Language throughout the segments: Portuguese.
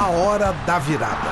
A hora da virada.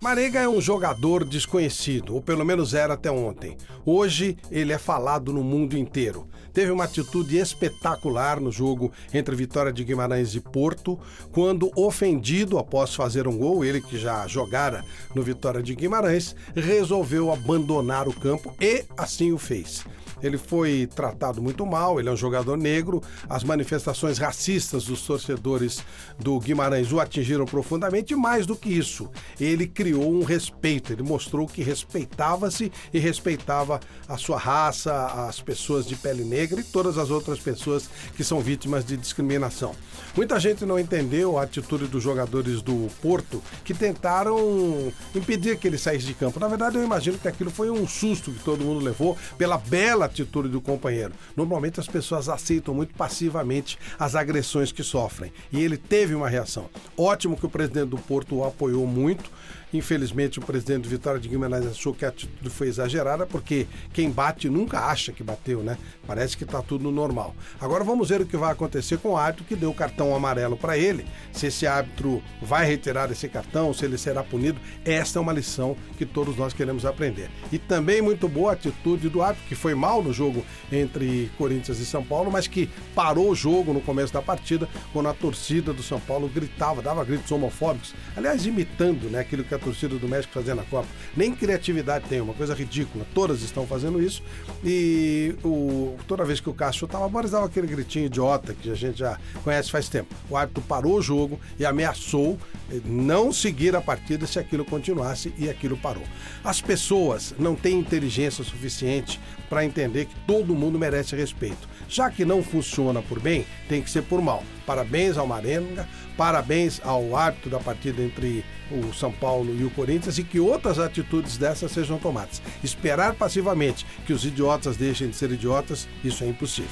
Marega é um jogador desconhecido, ou pelo menos era até ontem. Hoje ele é falado no mundo inteiro. Teve uma atitude espetacular no jogo entre Vitória de Guimarães e Porto, quando, ofendido após fazer um gol, ele que já jogara no Vitória de Guimarães, resolveu abandonar o campo e assim o fez. Ele foi tratado muito mal, ele é um jogador negro. As manifestações racistas dos torcedores do Guimarães o atingiram profundamente. E mais do que isso, ele criou um respeito, ele mostrou que respeitava-se e respeitava a sua raça, as pessoas de pele negra e todas as outras pessoas que são vítimas de discriminação. Muita gente não entendeu a atitude dos jogadores do Porto que tentaram impedir que ele saísse de campo. Na verdade, eu imagino que aquilo foi um susto que todo mundo levou pela bela atitude do companheiro. Normalmente as pessoas aceitam muito passivamente as agressões que sofrem. E ele teve uma reação. Ótimo que o presidente do Porto o apoiou muito. Infelizmente, o presidente Vitória de Guimarães achou que a atitude foi exagerada, porque quem bate nunca acha que bateu, né? Parece que está tudo normal. Agora vamos ver o que vai acontecer com o árbitro que deu o cartão amarelo para ele. Se esse árbitro vai retirar esse cartão, se ele será punido. Esta é uma lição que todos nós queremos aprender. E também muito boa a atitude do árbitro, que foi mal no jogo entre Corinthians e São Paulo, mas que parou o jogo no começo da partida, quando a torcida do São Paulo gritava, dava gritos homofóbicos. Aliás, imitando né, aquilo que a torcida do México fazia na Copa. Nem criatividade tem, uma coisa ridícula. Todas estão fazendo isso. E o, toda vez que o Cássio chutava a bola, aquele gritinho idiota que a gente já conhece faz tempo. O árbitro parou o jogo e ameaçou não seguir a partida se aquilo continuasse e aquilo parou. As pessoas não têm inteligência suficiente para entender que todo mundo merece respeito. Já que não funciona por bem, tem que ser por mal. Parabéns ao Marenga, parabéns ao árbitro da partida entre o São Paulo e o Corinthians e que outras atitudes dessas sejam tomadas. Esperar passivamente que os idiotas deixem de ser idiotas, isso é impossível.